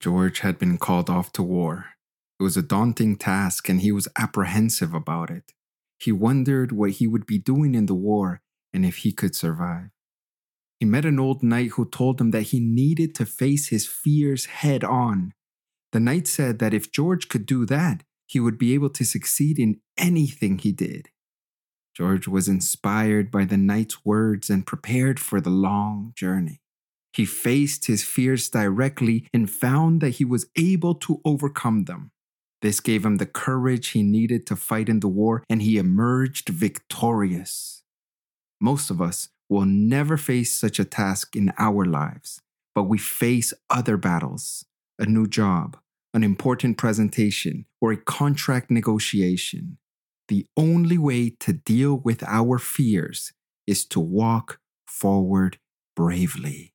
George had been called off to war. It was a daunting task, and he was apprehensive about it. He wondered what he would be doing in the war and if he could survive. He met an old knight who told him that he needed to face his fears head on. The knight said that if George could do that, he would be able to succeed in anything he did. George was inspired by the knight's words and prepared for the long journey. He faced his fears directly and found that he was able to overcome them. This gave him the courage he needed to fight in the war, and he emerged victorious. Most of us will never face such a task in our lives, but we face other battles a new job, an important presentation, or a contract negotiation. The only way to deal with our fears is to walk forward bravely.